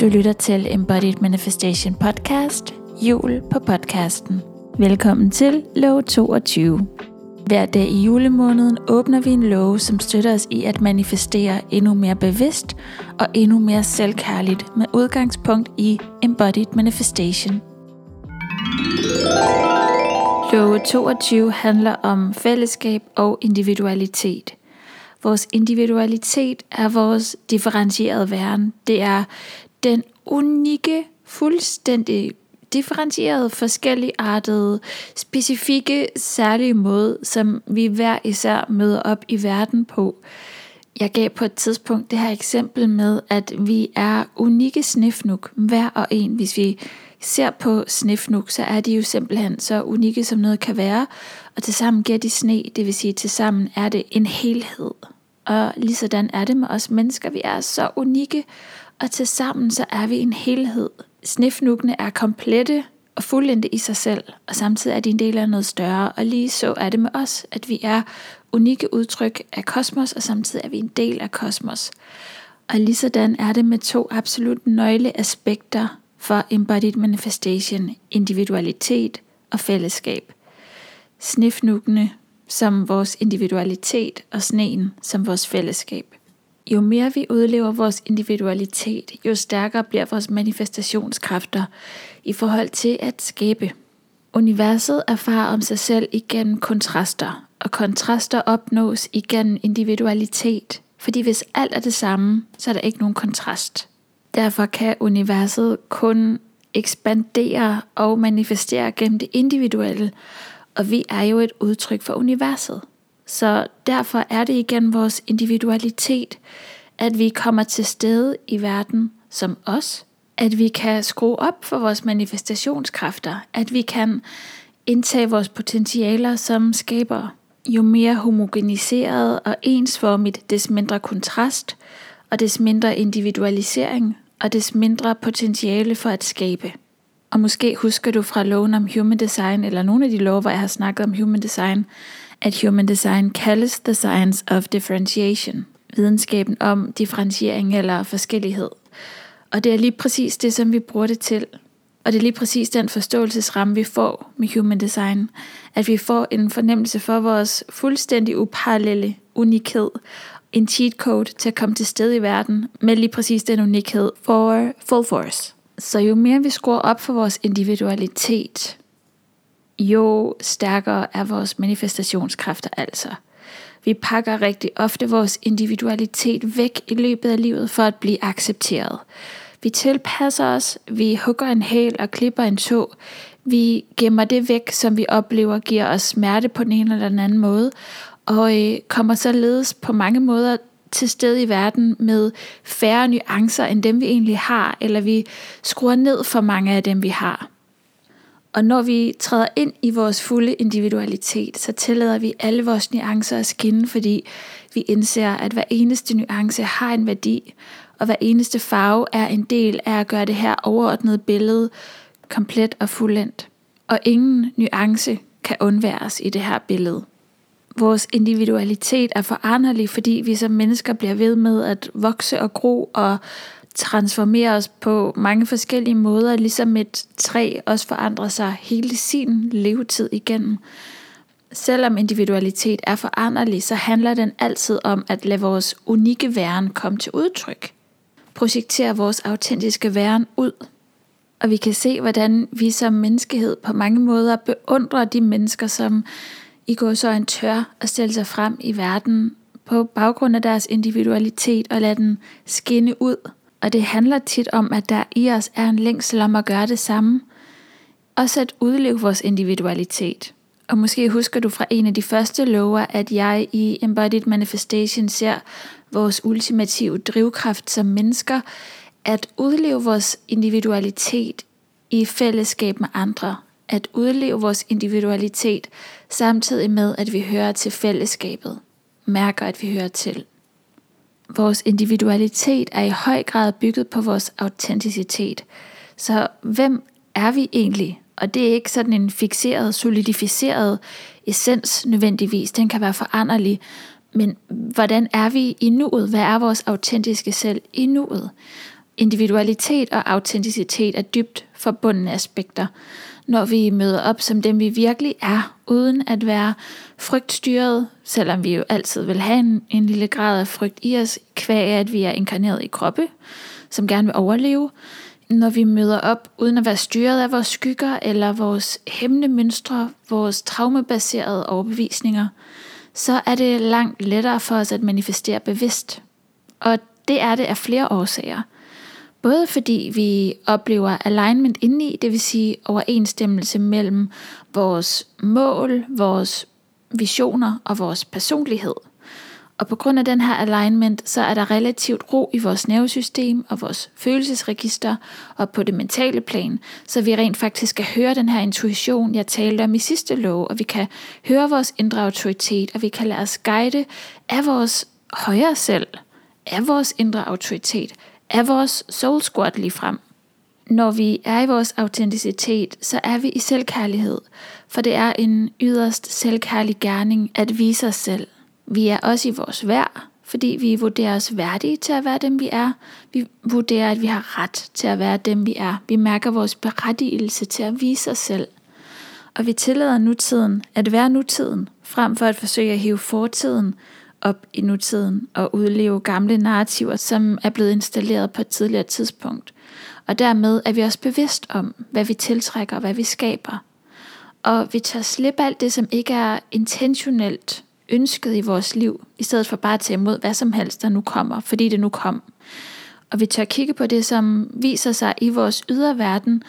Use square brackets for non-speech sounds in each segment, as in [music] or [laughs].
Du lytter til Embodied Manifestation Podcast, jul på podcasten. Velkommen til lov 22. Hver dag i julemåneden åbner vi en lov, som støtter os i at manifestere endnu mere bevidst og endnu mere selvkærligt med udgangspunkt i Embodied Manifestation. Lov 22 handler om fællesskab og individualitet. Vores individualitet er vores differentierede væren. Det er den unikke, fuldstændig differentierede, forskelligartede, specifikke, særlige måde, som vi hver især møder op i verden på. Jeg gav på et tidspunkt det her eksempel med, at vi er unikke snifnuk, hver og en. Hvis vi ser på snifnuk, så er de jo simpelthen så unikke, som noget kan være. Og tilsammen giver de sne, det vil sige, tilsammen er det en helhed. Og lige sådan er det med os mennesker. Vi er så unikke, og til sammen så er vi en helhed. Snifnukkene er komplette og fuldendte i sig selv, og samtidig er de en del af noget større. Og lige så er det med os, at vi er unikke udtryk af kosmos, og samtidig er vi en del af kosmos. Og lige sådan er det med to absolut nøgle aspekter for embodied manifestation, individualitet og fællesskab. Snifnukkene som vores individualitet og sneen som vores fællesskab. Jo mere vi udlever vores individualitet, jo stærkere bliver vores manifestationskræfter i forhold til at skabe. Universet erfarer om sig selv igennem kontraster, og kontraster opnås igennem individualitet, fordi hvis alt er det samme, så er der ikke nogen kontrast. Derfor kan universet kun ekspandere og manifestere gennem det individuelle, og vi er jo et udtryk for universet. Så derfor er det igen vores individualitet, at vi kommer til stede i verden som os, at vi kan skrue op for vores manifestationskræfter, at vi kan indtage vores potentialer som skabere. Jo mere homogeniseret og ensformigt, des mindre kontrast, og des mindre individualisering, og des mindre potentiale for at skabe. Og måske husker du fra loven om human design, eller nogle af de love, hvor jeg har snakket om human design, at human design kaldes the science of differentiation, videnskaben om differentiering eller forskellighed. Og det er lige præcis det, som vi bruger det til. Og det er lige præcis den forståelsesramme, vi får med human design. At vi får en fornemmelse for vores fuldstændig uparallelle unikhed. En cheat code til at komme til sted i verden med lige præcis den unikhed for full force. Så jo mere vi skruer op for vores individualitet, jo stærkere er vores manifestationskræfter altså. Vi pakker rigtig ofte vores individualitet væk i løbet af livet for at blive accepteret. Vi tilpasser os, vi hugger en hæl og klipper en tå, Vi gemmer det væk, som vi oplever giver os smerte på den ene eller den anden måde, og øh, kommer således på mange måder til stede i verden med færre nuancer end dem vi egentlig har, eller vi skruer ned for mange af dem vi har. Og når vi træder ind i vores fulde individualitet, så tillader vi alle vores nuancer at skinne, fordi vi indser, at hver eneste nuance har en værdi, og hver eneste farve er en del af at gøre det her overordnede billede komplet og fuldendt. Og ingen nuance kan undværes i det her billede. Vores individualitet er foranderlig, fordi vi som mennesker bliver ved med at vokse og gro og transformere os på mange forskellige måder, ligesom et træ også forandrer sig hele sin levetid igennem. Selvom individualitet er foranderlig, så handler den altid om at lade vores unikke væren komme til udtryk. Projektere vores autentiske væren ud. Og vi kan se, hvordan vi som menneskehed på mange måder beundrer de mennesker, som i går så en tør at stille sig frem i verden på baggrund af deres individualitet og lade den skinne ud. Og det handler tit om, at der i os er en længsel om at gøre det samme. Også at udleve vores individualitet. Og måske husker du fra en af de første lover, at jeg i Embodied Manifestation ser vores ultimative drivkraft som mennesker, at udleve vores individualitet i fællesskab med andre at udleve vores individualitet, samtidig med at vi hører til fællesskabet, mærker at vi hører til. Vores individualitet er i høj grad bygget på vores autenticitet. Så hvem er vi egentlig? Og det er ikke sådan en fixeret, solidificeret essens nødvendigvis. Den kan være foranderlig. Men hvordan er vi i nuet? Hvad er vores autentiske selv i nuet? individualitet og autenticitet er dybt forbundne aspekter, når vi møder op som dem, vi virkelig er, uden at være frygtstyret, selvom vi jo altid vil have en, en lille grad af frygt i os, kvæg at vi er inkarneret i kroppe, som gerne vil overleve, når vi møder op uden at være styret af vores skygger eller vores hemmende mønstre, vores traumebaserede overbevisninger, så er det langt lettere for os at manifestere bevidst. Og det er det af flere årsager. Både fordi vi oplever alignment indeni, det vil sige overensstemmelse mellem vores mål, vores visioner og vores personlighed – og på grund af den her alignment, så er der relativt ro i vores nervesystem og vores følelsesregister og på det mentale plan, så vi rent faktisk kan høre den her intuition, jeg talte om i sidste lov, og vi kan høre vores indre autoritet, og vi kan lade os guide af vores højere selv, af vores indre autoritet, er vores soul squad lige frem. Når vi er i vores autenticitet, så er vi i selvkærlighed, for det er en yderst selvkærlig gerning at vise os selv vi er også i vores værd, fordi vi vurderer os værdige til at være dem, vi er. Vi vurderer, at vi har ret til at være dem, vi er. Vi mærker vores berettigelse til at vise os selv. Og vi tillader nutiden at være nutiden, frem for at forsøge at hive fortiden op i nutiden og udleve gamle narrativer, som er blevet installeret på et tidligere tidspunkt. Og dermed er vi også bevidst om, hvad vi tiltrækker og hvad vi skaber. Og vi tager slip alt det, som ikke er intentionelt ønsket i vores liv, i stedet for bare at tage imod hvad som helst, der nu kommer, fordi det nu kom. Og vi tør kigge på det, som viser sig i vores ydre verden,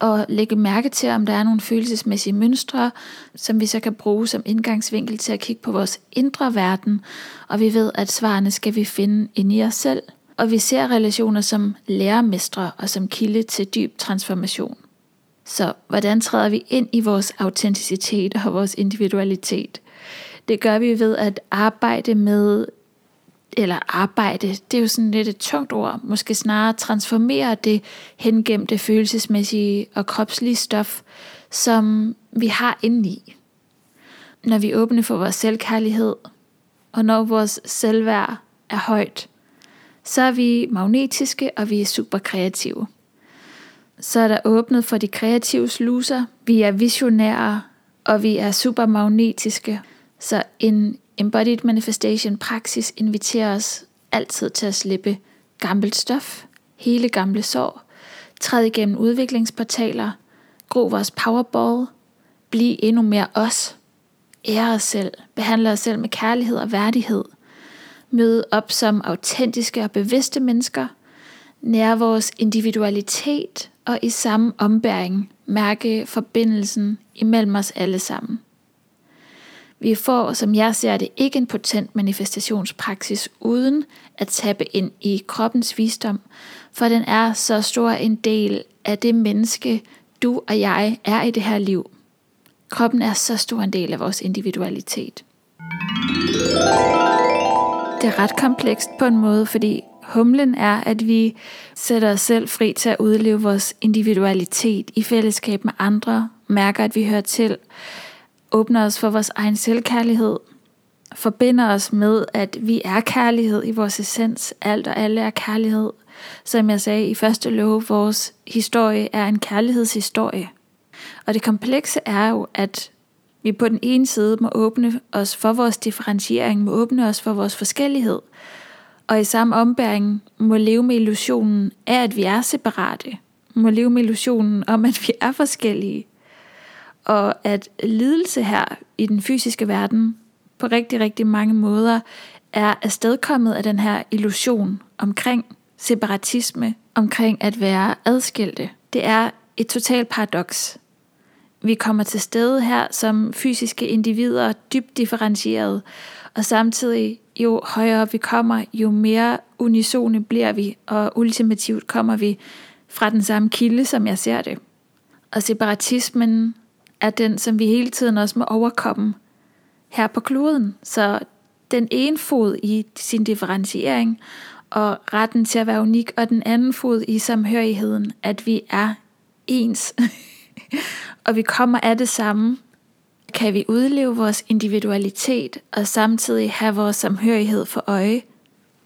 og lægge mærke til, om der er nogle følelsesmæssige mønstre, som vi så kan bruge som indgangsvinkel til at kigge på vores indre verden, og vi ved, at svarene skal vi finde inde i os selv. Og vi ser relationer som lærermestre og som kilde til dyb transformation. Så hvordan træder vi ind i vores autenticitet og vores individualitet? Det gør vi ved at arbejde med, eller arbejde, det er jo sådan lidt et tungt ord, måske snarere transformere det hengemte følelsesmæssige og kropslige stof, som vi har indeni. Når vi åbne for vores selvkærlighed, og når vores selvværd er højt, så er vi magnetiske, og vi er super kreative. Så er der åbnet for de kreative sluser. Vi er visionære, og vi er super magnetiske, så en embodied manifestation praksis inviterer os altid til at slippe gammelt stof, hele gamle sår, træde igennem udviklingsportaler, gro vores powerball, blive endnu mere os, ære os selv, behandle os selv med kærlighed og værdighed, møde op som autentiske og bevidste mennesker, nære vores individualitet og i samme ombæring mærke forbindelsen imellem os alle sammen. Vi får, som jeg ser det, ikke en potent manifestationspraksis uden at tappe ind i kroppens visdom, for den er så stor en del af det menneske, du og jeg er i det her liv. Kroppen er så stor en del af vores individualitet. Det er ret komplekst på en måde, fordi humlen er, at vi sætter os selv fri til at udleve vores individualitet i fællesskab med andre, mærker, at vi hører til, åbner os for vores egen selvkærlighed, forbinder os med, at vi er kærlighed i vores essens. Alt og alle er kærlighed. Som jeg sagde i første lov, vores historie er en kærlighedshistorie. Og det komplekse er jo, at vi på den ene side må åbne os for vores differentiering, må åbne os for vores forskellighed, og i samme ombæring må leve med illusionen af, at vi er separate, må leve med illusionen om, at vi er forskellige, og at lidelse her i den fysiske verden på rigtig, rigtig mange måder er afstedkommet af den her illusion omkring separatisme, omkring at være adskilte. Det er et totalt paradoks. Vi kommer til stede her som fysiske individer, dybt differentieret, og samtidig jo højere vi kommer, jo mere unisone bliver vi, og ultimativt kommer vi fra den samme kilde, som jeg ser det. Og separatismen er den, som vi hele tiden også må overkomme her på kloden. Så den ene fod i sin differentiering og retten til at være unik, og den anden fod i samhørigheden, at vi er ens, [laughs] og vi kommer af det samme, kan vi udleve vores individualitet og samtidig have vores samhørighed for øje.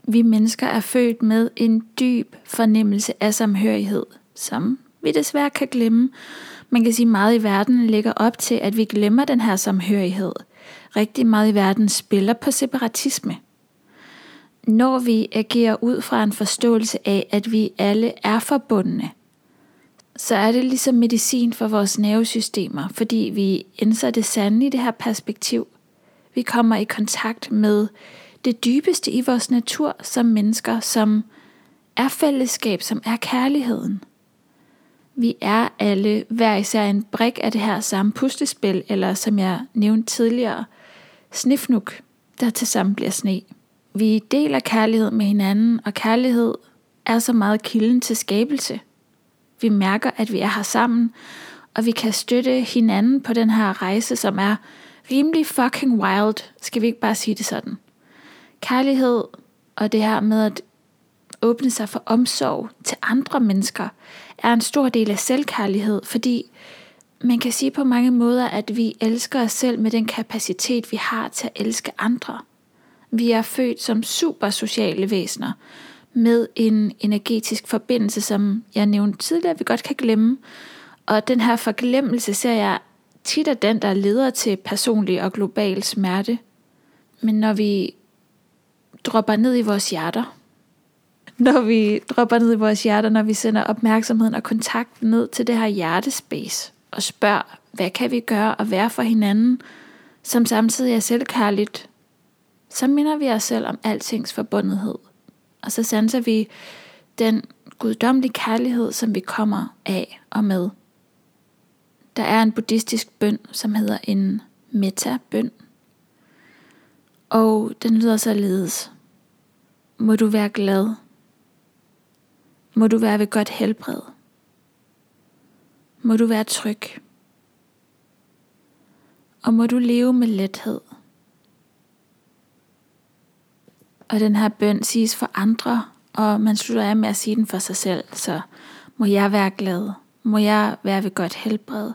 Vi mennesker er født med en dyb fornemmelse af samhørighed, som vi desværre kan glemme. Man kan sige, at meget i verden ligger op til, at vi glemmer den her samhørighed. Rigtig meget i verden spiller på separatisme. Når vi agerer ud fra en forståelse af, at vi alle er forbundne, så er det ligesom medicin for vores nervesystemer, fordi vi indser det sande i det her perspektiv. Vi kommer i kontakt med det dybeste i vores natur som mennesker, som er fællesskab, som er kærligheden. Vi er alle hver især en brik af det her samme puslespil, eller som jeg nævnte tidligere, snifnuk, der til sammen bliver sne. Vi deler kærlighed med hinanden, og kærlighed er så meget kilden til skabelse. Vi mærker, at vi er her sammen, og vi kan støtte hinanden på den her rejse, som er rimelig fucking wild, skal vi ikke bare sige det sådan. Kærlighed og det her med at åbne sig for omsorg til andre mennesker, er en stor del af selvkærlighed, fordi man kan sige på mange måder, at vi elsker os selv med den kapacitet, vi har til at elske andre. Vi er født som super sociale væsener, med en energetisk forbindelse, som jeg nævnte tidligere, vi godt kan glemme. Og den her forglemmelse ser jeg tit er den, der leder til personlig og global smerte. Men når vi dropper ned i vores hjerter, når vi dropper ned i vores hjerter, når vi sender opmærksomheden og kontakten ned til det her hjertespace og spørger, hvad kan vi gøre og være for hinanden, som samtidig er selvkærligt, så minder vi os selv om altings forbundethed. Og så sanser vi den guddommelige kærlighed, som vi kommer af og med. Der er en buddhistisk bøn, som hedder en metta-bøn. Og den lyder således. Må du være glad. Må du være ved godt helbred. Må du være tryg. Og må du leve med lethed. Og den her bøn siges for andre, og man slutter af med at sige den for sig selv. Så må jeg være glad, må jeg være ved godt helbred,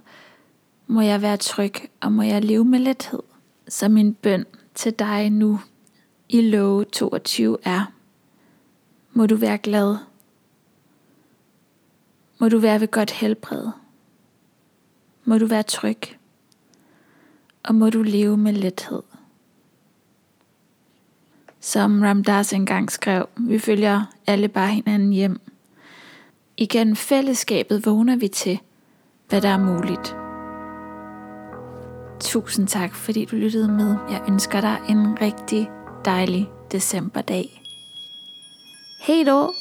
må jeg være tryg, og må jeg leve med lethed. Så min bøn til dig nu i love 22 er, må du være glad, må du være ved godt helbred, må du være tryg, og må du leve med lethed. Som Ramdas engang skrev, vi følger alle bare hinanden hjem. Igen fællesskabet vågner vi til, hvad der er muligt. Tusind tak, fordi du lyttede med. Jeg ønsker dig en rigtig dejlig decemberdag. Hej då!